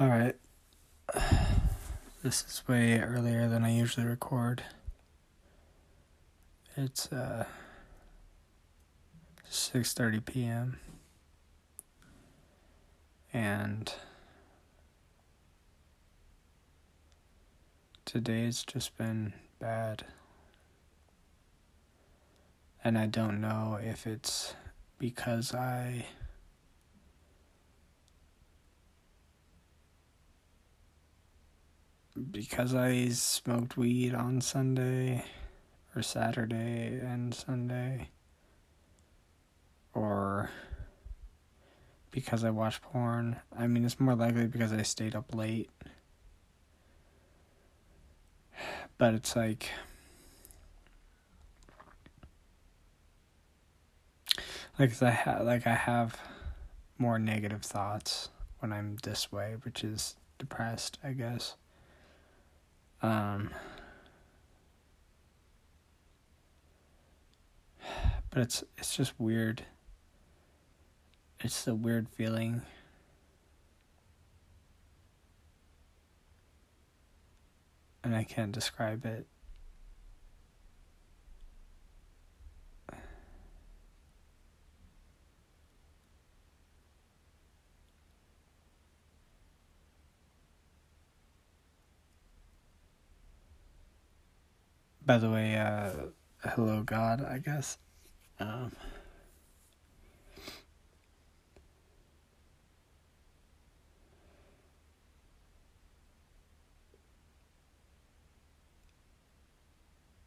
Alright. This is way earlier than I usually record. It's uh 6:30 p.m. and today's just been bad. And I don't know if it's because I because I smoked weed on Sunday or Saturday and Sunday or because I watched porn. I mean, it's more likely because I stayed up late. But it's like like I ha- like I have more negative thoughts when I'm this way, which is depressed, I guess. Um, but it's it's just weird. It's a weird feeling. And I can't describe it. By the way, uh, hello, God, I guess. Um,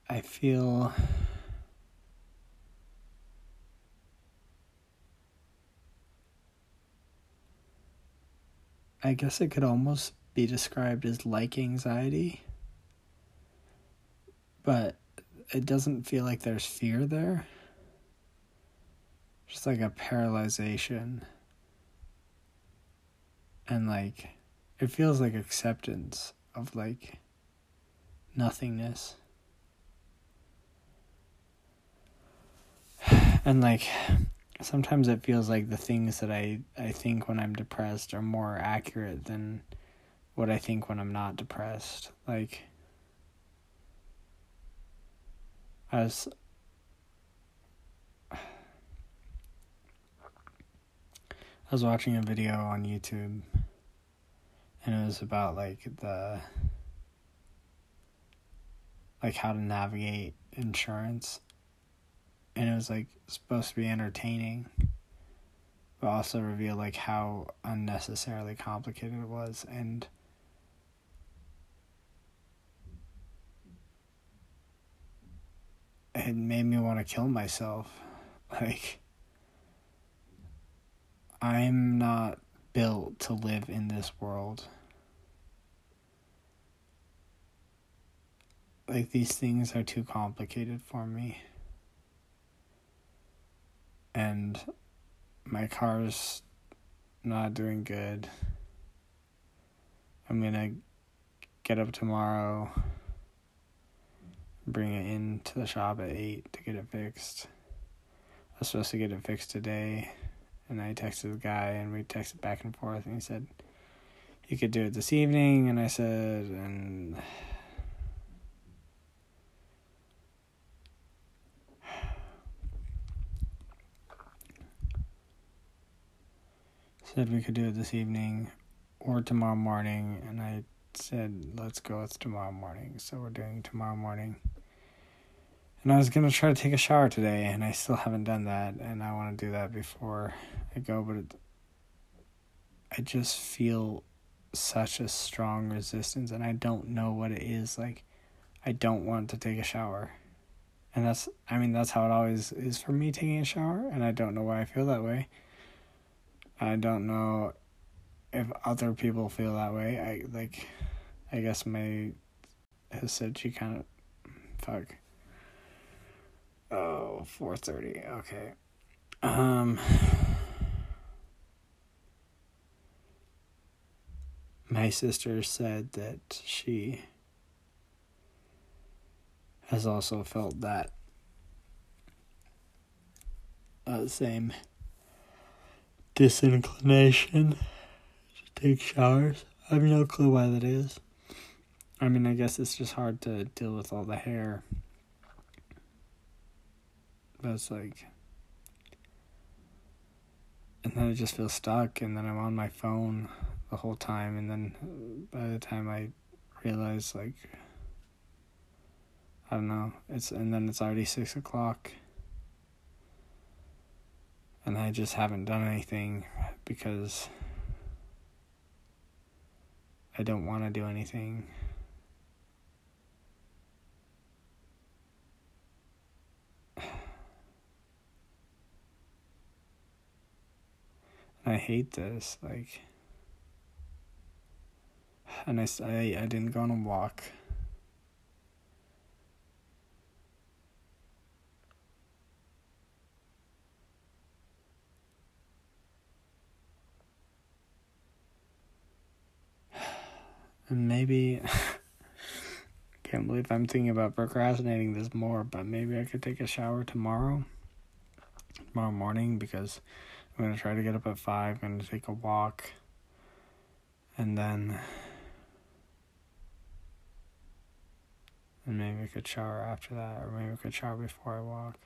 I feel. I guess it could almost be described as like anxiety but it doesn't feel like there's fear there. Just like a paralyzation. And like, it feels like acceptance of like nothingness. And like, sometimes it feels like the things that I, I think when I'm depressed are more accurate than what I think when I'm not depressed. Like, I was I was watching a video on YouTube and it was about like the like how to navigate insurance and it was like supposed to be entertaining but also reveal like how unnecessarily complicated it was and it made me want to kill myself. Like, I'm not built to live in this world. Like, these things are too complicated for me. And my car's not doing good. I'm gonna get up tomorrow bring it into the shop at 8 to get it fixed. I was supposed to get it fixed today, and I texted the guy, and we texted back and forth, and he said he could do it this evening, and I said, and. said we could do it this evening or tomorrow morning and I said let's go it's tomorrow morning. So we're doing tomorrow morning. And I was going to try to take a shower today, and I still haven't done that, and I want to do that before I go, but it, I just feel such a strong resistance, and I don't know what it is. Like, I don't want to take a shower. And that's, I mean, that's how it always is for me taking a shower, and I don't know why I feel that way. I don't know if other people feel that way. I, like, I guess my has said she kind of, fuck Oh, 4:30. Okay. Um My sister said that she has also felt that uh, same disinclination to take showers. I have no clue why that is. I mean, I guess it's just hard to deal with all the hair. But it's like. And then I just feel stuck, and then I'm on my phone the whole time, and then uh, by the time I realize, like. I don't know, it's and then it's already six o'clock and I just haven't done anything because I don't want to do anything. I hate this, like, and I, I, I didn't go on a walk. And maybe can't believe I'm thinking about procrastinating this more, but maybe I could take a shower tomorrow. Tomorrow morning because I'm gonna try to get up at five, I'm gonna take a walk and then and maybe I could shower after that, or maybe I could shower before I walk,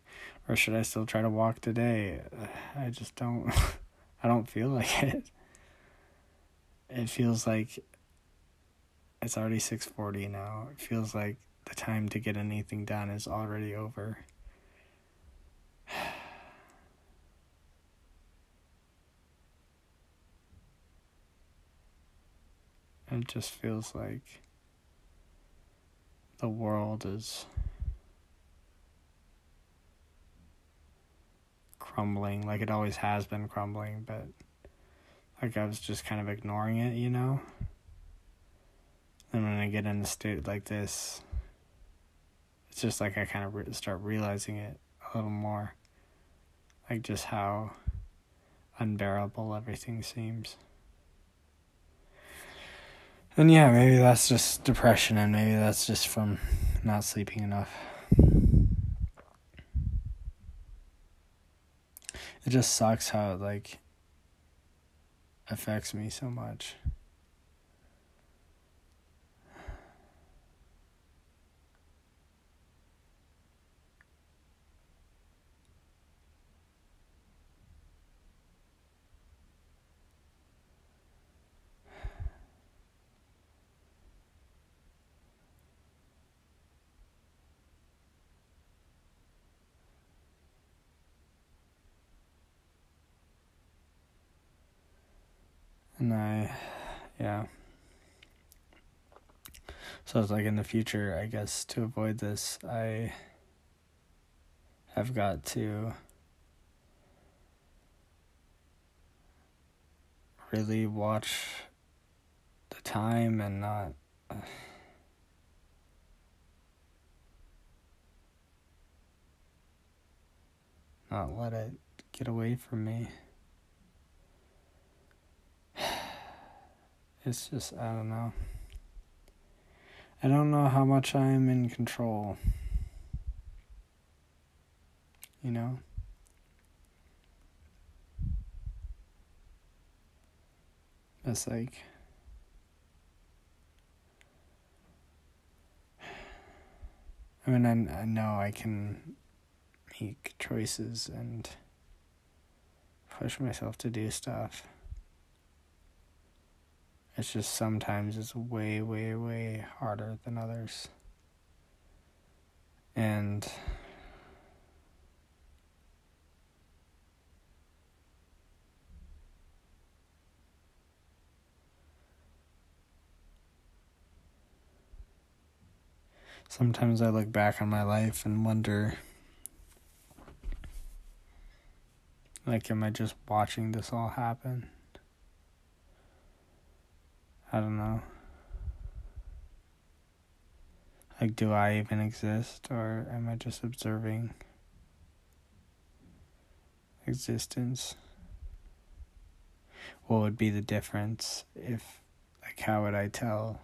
or should I still try to walk today? I just don't. I don't feel like it. It feels like it's already 6:40 now. It feels like the time to get anything done is already over. It just feels like the world is crumbling like it always has been crumbling, but like I was just kind of ignoring it, you know? And when I get in a state like this, it's just like I kind of re- start realizing it a little more. Like just how unbearable everything seems. And yeah, maybe that's just depression, and maybe that's just from not sleeping enough. It just sucks how it like affects me so much. And I, yeah. So it's like in the future, I guess to avoid this, I have got to really watch the time and not. Not let it get away from me. It's just, I don't know. I don't know how much I'm in control. You know? It's like. I mean, I, I know I can make choices and push myself to do stuff. It's just sometimes it's way, way, way harder than others. And sometimes I look back on my life and wonder like, am I just watching this all happen? I don't know. Like, do I even exist, or am I just observing existence? What would be the difference if, like, how would I tell?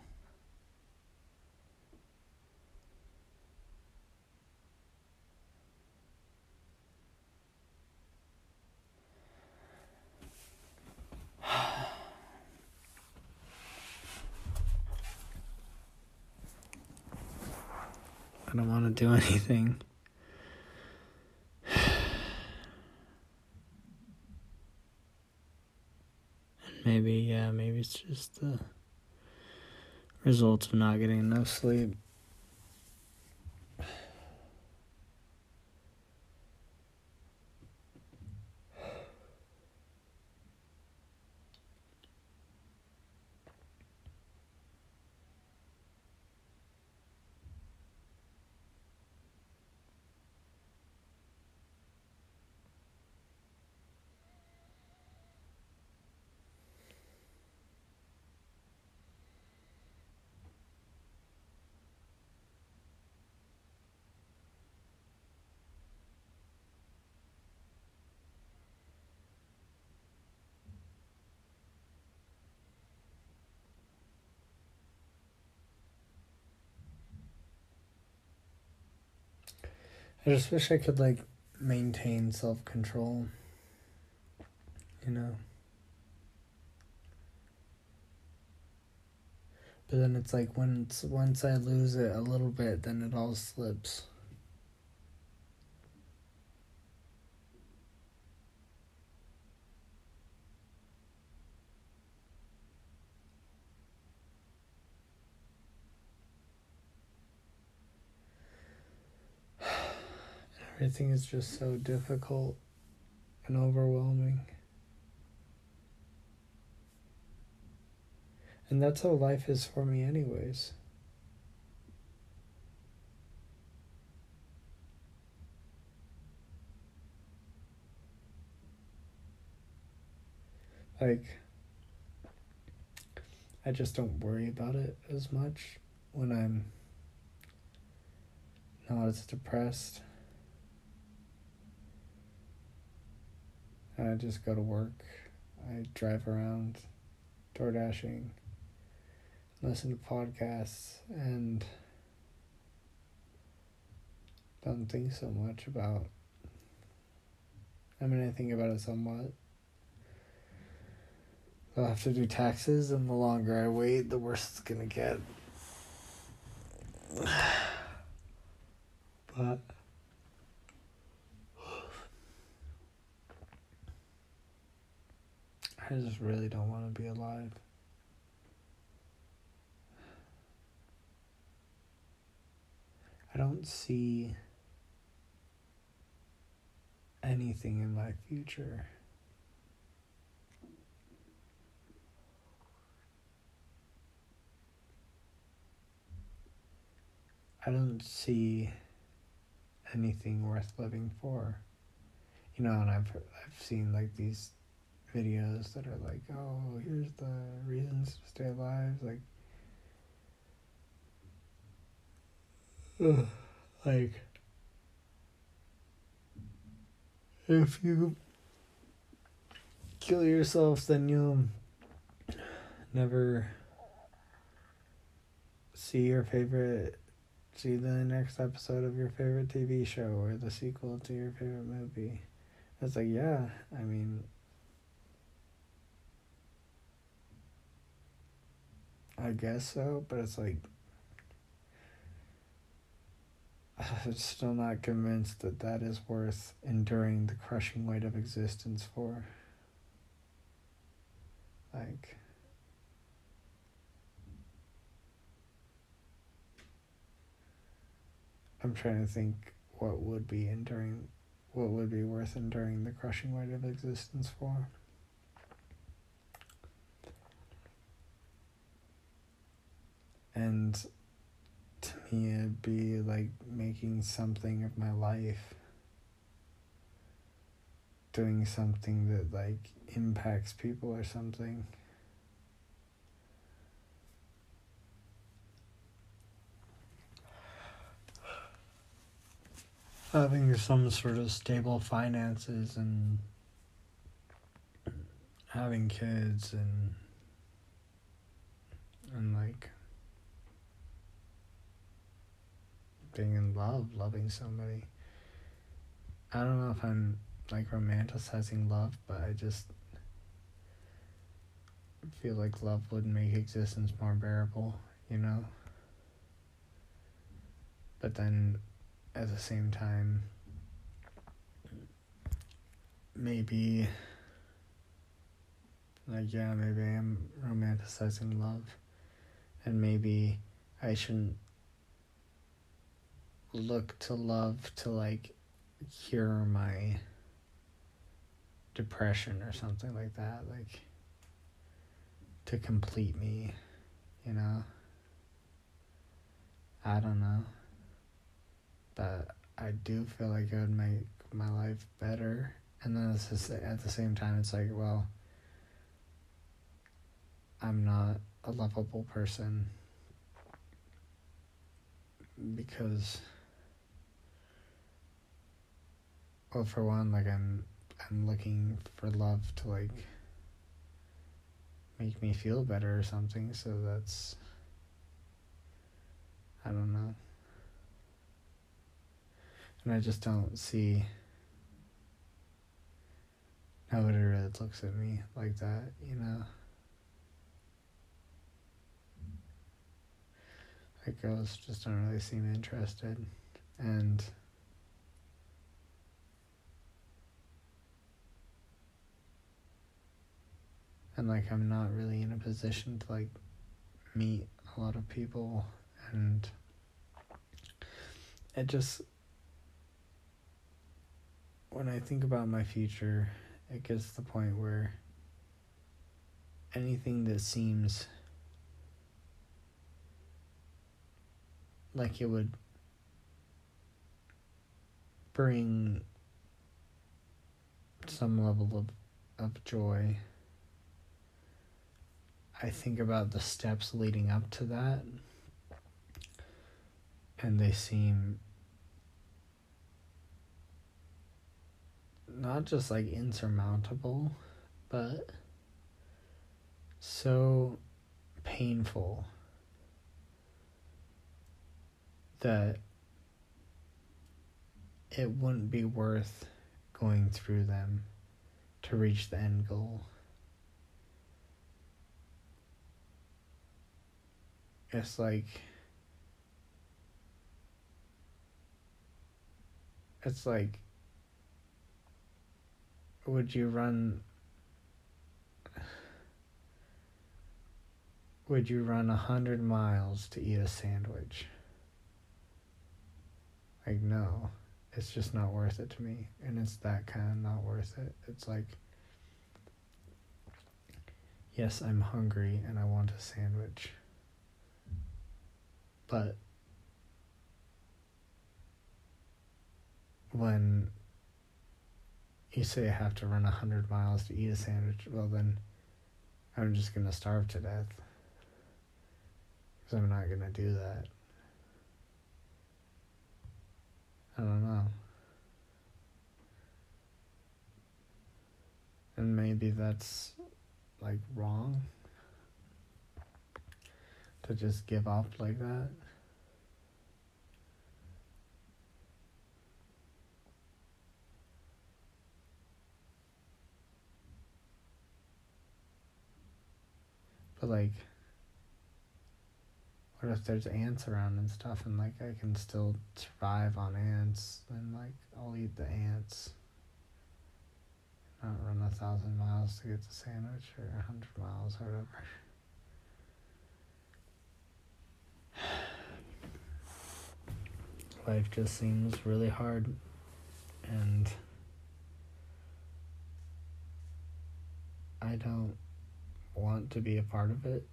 Gonna want to do anything. And maybe, yeah, maybe it's just the result of not getting enough sleep. I just wish I could like maintain self control. You know. But then it's like once once I lose it a little bit, then it all slips. Everything is just so difficult and overwhelming. And that's how life is for me, anyways. Like, I just don't worry about it as much when I'm not as depressed. I just go to work. I drive around, door dashing, listen to podcasts, and don't think so much about. I mean, I think about it somewhat. I'll have to do taxes, and the longer I wait, the worse it's gonna get. but. I just really don't want to be alive. I don't see anything in my future. I don't see anything worth living for. You know, and I've I've seen like these videos that are like, oh, here's the reasons to stay alive. Like, like, if you kill yourself, then you'll never see your favorite, see the next episode of your favorite TV show or the sequel to your favorite movie. It's like, yeah, I mean, I guess so, but it's like I'm still not convinced that that is worth enduring the crushing weight of existence for. Like, I'm trying to think what would be enduring, what would be worth enduring the crushing weight of existence for. And to me it'd be like making something of my life. Doing something that like impacts people or something. Having some sort of stable finances and having kids and like being in love, loving somebody. I don't know if I'm like romanticizing love, but I just feel like love would make existence more bearable, you know? But then at the same time, maybe, like, yeah, maybe I am romanticizing love. And maybe I shouldn't look to love to, like, cure my depression or something like that. Like, to complete me, you know? I don't know. But I do feel like it would make my life better. And then it's just, at the same time, it's like, well, I'm not a lovable person because, well, for one, like I'm, I'm looking for love to like make me feel better or something. So that's, I don't know. And I just don't see nobody really looks at me like that, you know. Like girls just don't really seem interested and and like I'm not really in a position to like meet a lot of people. And it just when I think about my future, it gets to the point where anything that seems like it would bring some level of, of joy I think about the steps leading up to that, and they seem not just like insurmountable, but so painful that it wouldn't be worth going through them to reach the end goal. It's like it's like would you run would you run a hundred miles to eat a sandwich? Like no it's just not worth it to me and it's that kind of not worth it. It's like yes i'm hungry and i want a sandwich but when you say I have to run a hundred miles to eat a sandwich, well then I'm just gonna starve to death. Because I'm not gonna do that. I don't know. And maybe that's like wrong to just give up like that. But like, what if there's ants around and stuff and like I can still survive on ants and like I'll eat the ants. Not run a thousand miles to get the sandwich or a hundred miles or whatever. Life just seems really hard and I don't want to be a part of it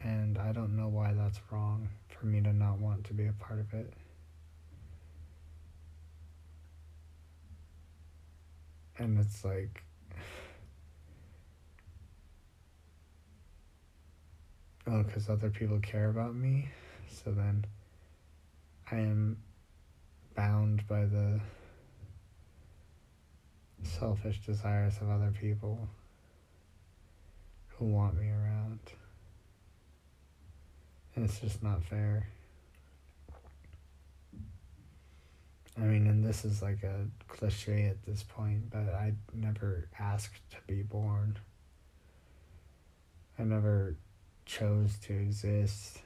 and I don't know why that's wrong for me to not want to be a part of it. And it's like oh, because other people care about me. So then I am bound by the selfish desires of other people who want me around. And it's just not fair. I mean, and this is like a cliche at this point, but I never asked to be born. I never chose to exist.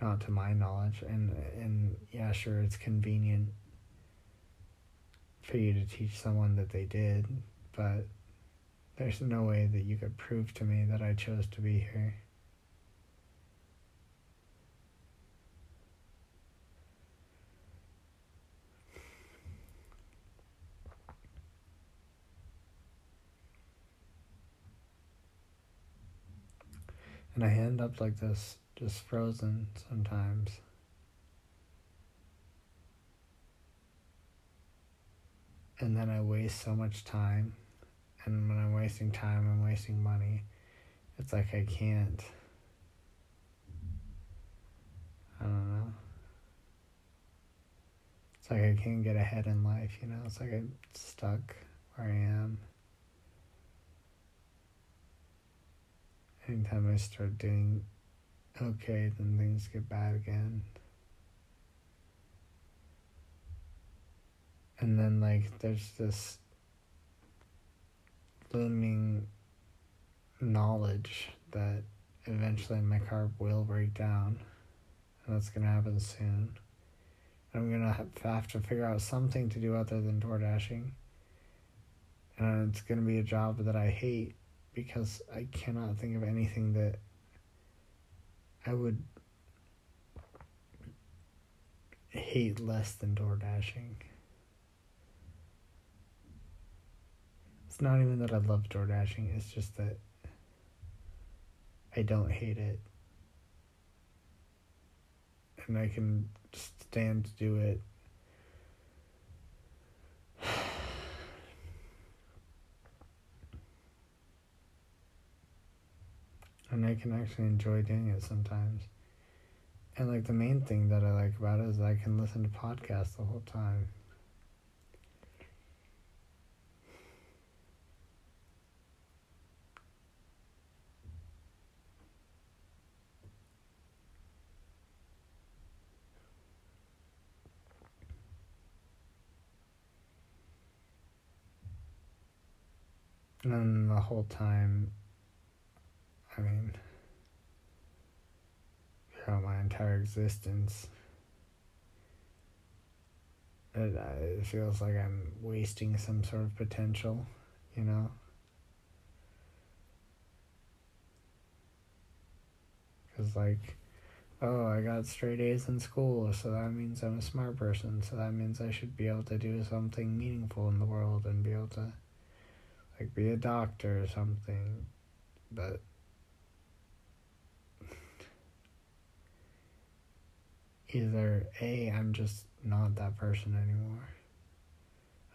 Not to my knowledge and and yeah sure it's convenient for you to teach someone that they did but there's no way that you could prove to me that I chose to be here. And I end up like this just frozen sometimes. And then I waste so much time. And when I'm wasting time, I'm wasting money. It's like I can't. I don't know. It's like I can't get ahead in life, you know? It's like I'm stuck where I am. Anytime I start doing okay, then things get bad again. And then, like, there's this looming knowledge that eventually my car will break down. And that's going to happen soon. And I'm going to have to figure out something to do other than door dashing. And it's going to be a job that I hate because I cannot think of anything that I would hate less than door dashing. It's not even that I love door dashing, it's just that I don't hate it. And I can stand to do it and I can actually enjoy doing it sometimes. And like the main thing that I like about it is I can listen to podcasts the whole time. And the whole time I mean, throughout my entire existence, it, uh, it feels like I'm wasting some sort of potential, you know? Because, like, oh, I got straight A's in school, so that means I'm a smart person, so that means I should be able to do something meaningful in the world and be able to, like, be a doctor or something. But either A, I'm just not that person anymore.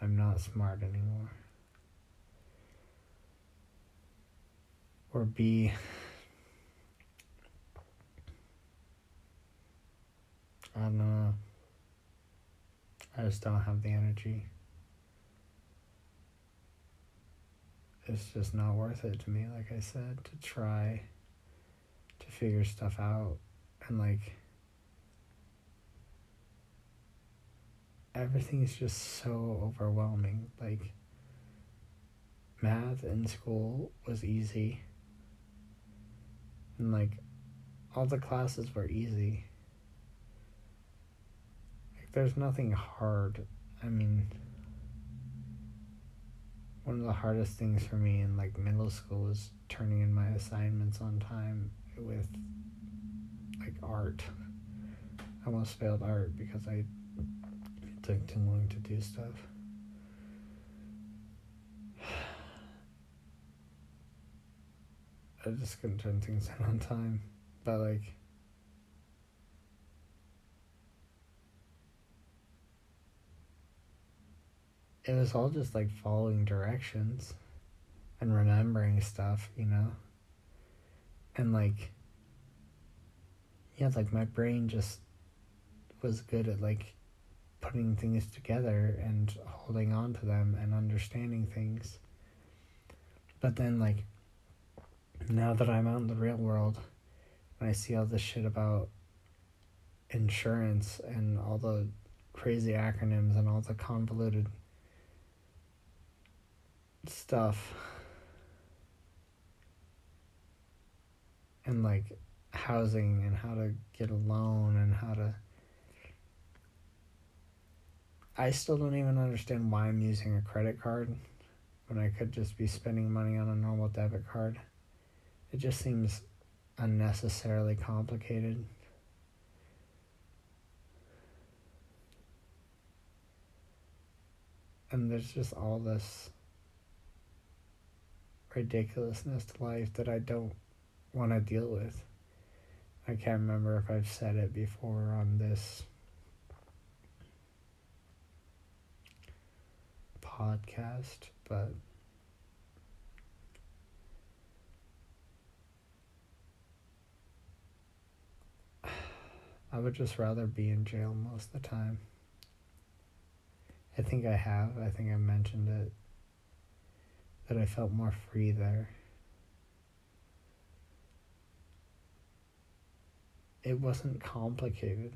I'm not smart anymore. Or B, I don't know. I just don't have the energy. It's just not worth it to me, like I said, to try to figure stuff out and like everything is just so overwhelming. Like, math in school was easy. And, like, all the classes were easy. Like, there's nothing hard. I mean, one of the hardest things for me in, like, middle school was turning in my assignments on time with, like, art. I almost failed art because I took too long to do stuff. I just couldn't turn things in on time. But like it was all just like following directions and remembering stuff, you know? And like yeah, like my brain just was good at like putting things together and holding on to them and understanding things. But then, like, now that I'm out in the real world and I see all this shit about insurance and all the crazy acronyms and all the convoluted stuff, and like, housing and how to get a loan and how to I still don't even understand why I'm using a credit card when I could just be spending money on a normal debit card. It just seems unnecessarily complicated. And there's just all this ridiculousness to life that I don't want to deal with. I can't remember if I've said it before on this podcast, but I would just rather be in jail most of the time. I think I have. I think I mentioned it. That I felt more free there. It wasn't complicated.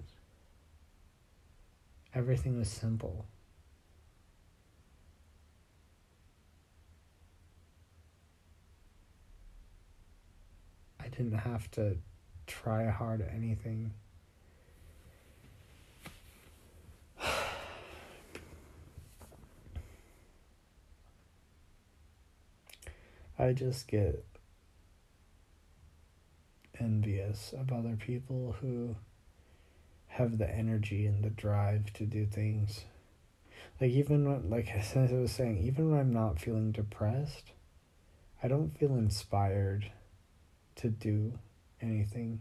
Everything was simple. I didn't have to try hard at anything. I just get envious of other people who have the energy and the drive to do things. Like even when, like as I was saying, even when I'm not feeling depressed, I don't feel inspired to do anything.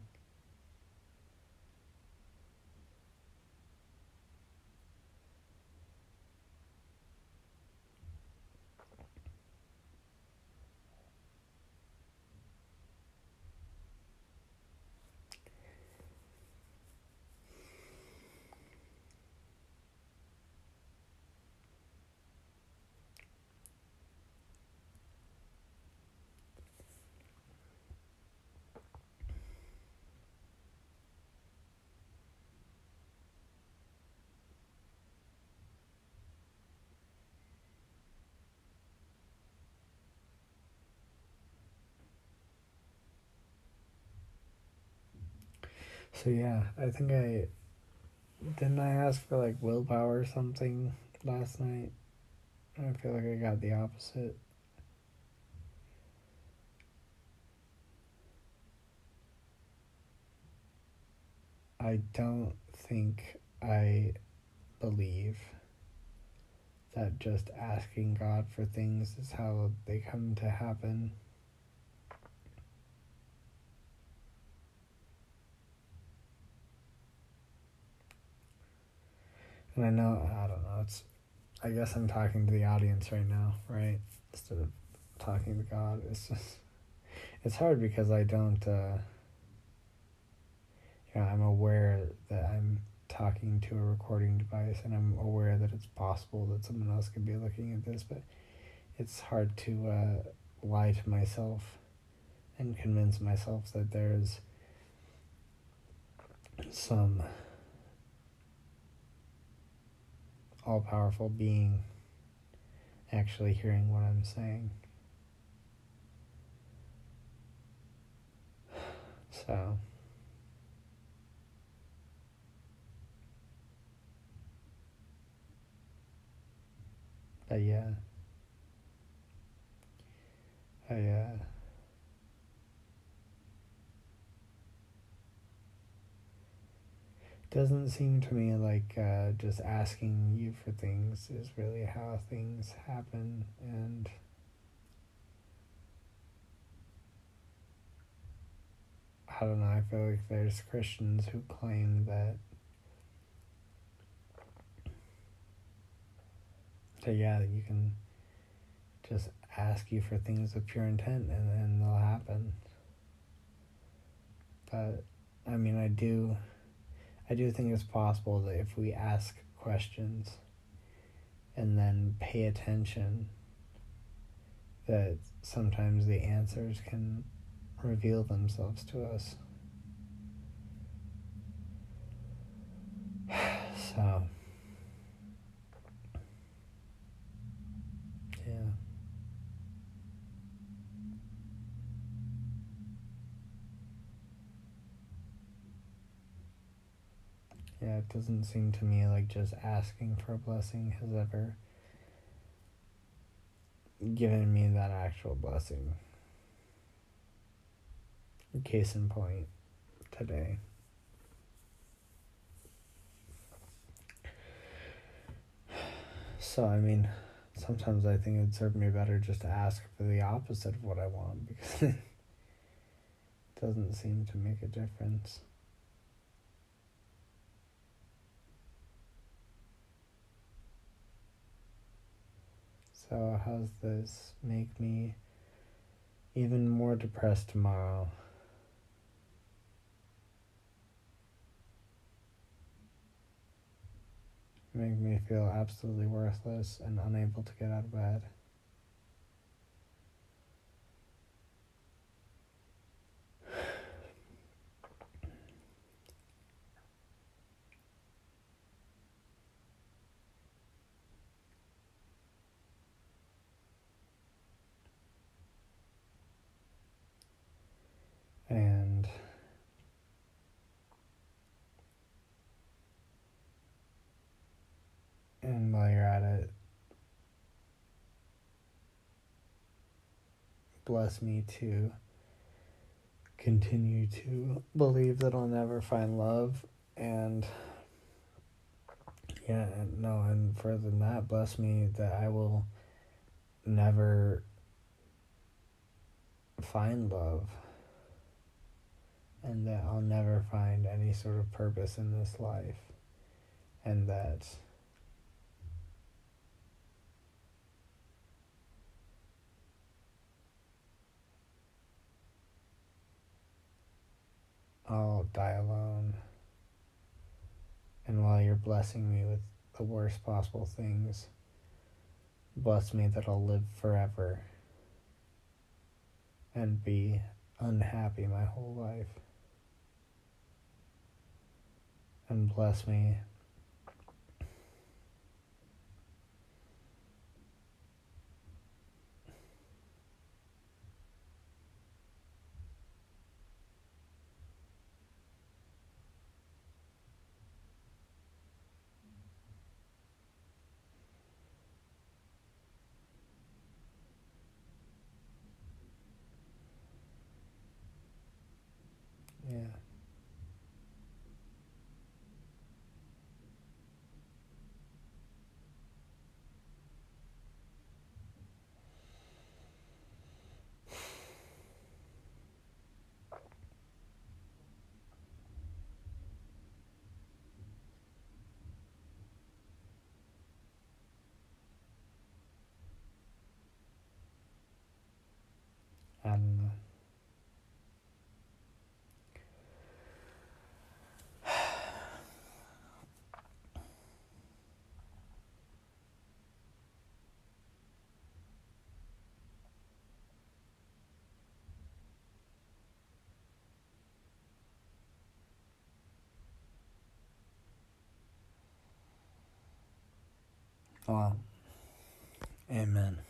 So yeah, I think I didn't I ask for like willpower or something last night. I feel like I got the opposite. I don't think I believe that just asking God for things is how they come to happen. And I know, I don't know, it's, I guess I'm talking to the audience right now, right? Instead of talking to God. It's just, it's hard because I don't, uh, you know, I'm aware that I'm talking to a recording device and I'm aware that it's possible that someone else could be looking at this, but it's hard to uh, lie to myself and convince myself that there's some all powerful being actually hearing what I'm saying. So. But yeah. I, uh, doesn't seem to me like uh, just asking you for things is really how things happen and I don't know, I feel like there's Christians who claim that that yeah, you can just ask you for things with pure intent and then they'll happen. But I mean I do I do think it's possible that if we ask questions and then pay attention, that sometimes the answers can reveal themselves to us. So, yeah. Yeah, it doesn't seem to me like just asking for a blessing has ever given me that actual blessing. Case in point, today. So, I mean, sometimes I think it'd serve me better just to ask for the opposite of what I want because it doesn't seem to make a difference. So, how's this make me even more depressed tomorrow? Make me feel absolutely worthless and unable to get out of bed. And and while you're at it, bless me to continue to believe that I'll never find love. And yeah, no, and further than that, bless me that I will never find love. And that I'll never find any sort of purpose in this life. And that I'll die alone. And while you're blessing me with the worst possible things, bless me that I'll live forever and be unhappy my whole life. And bless me Well, amen.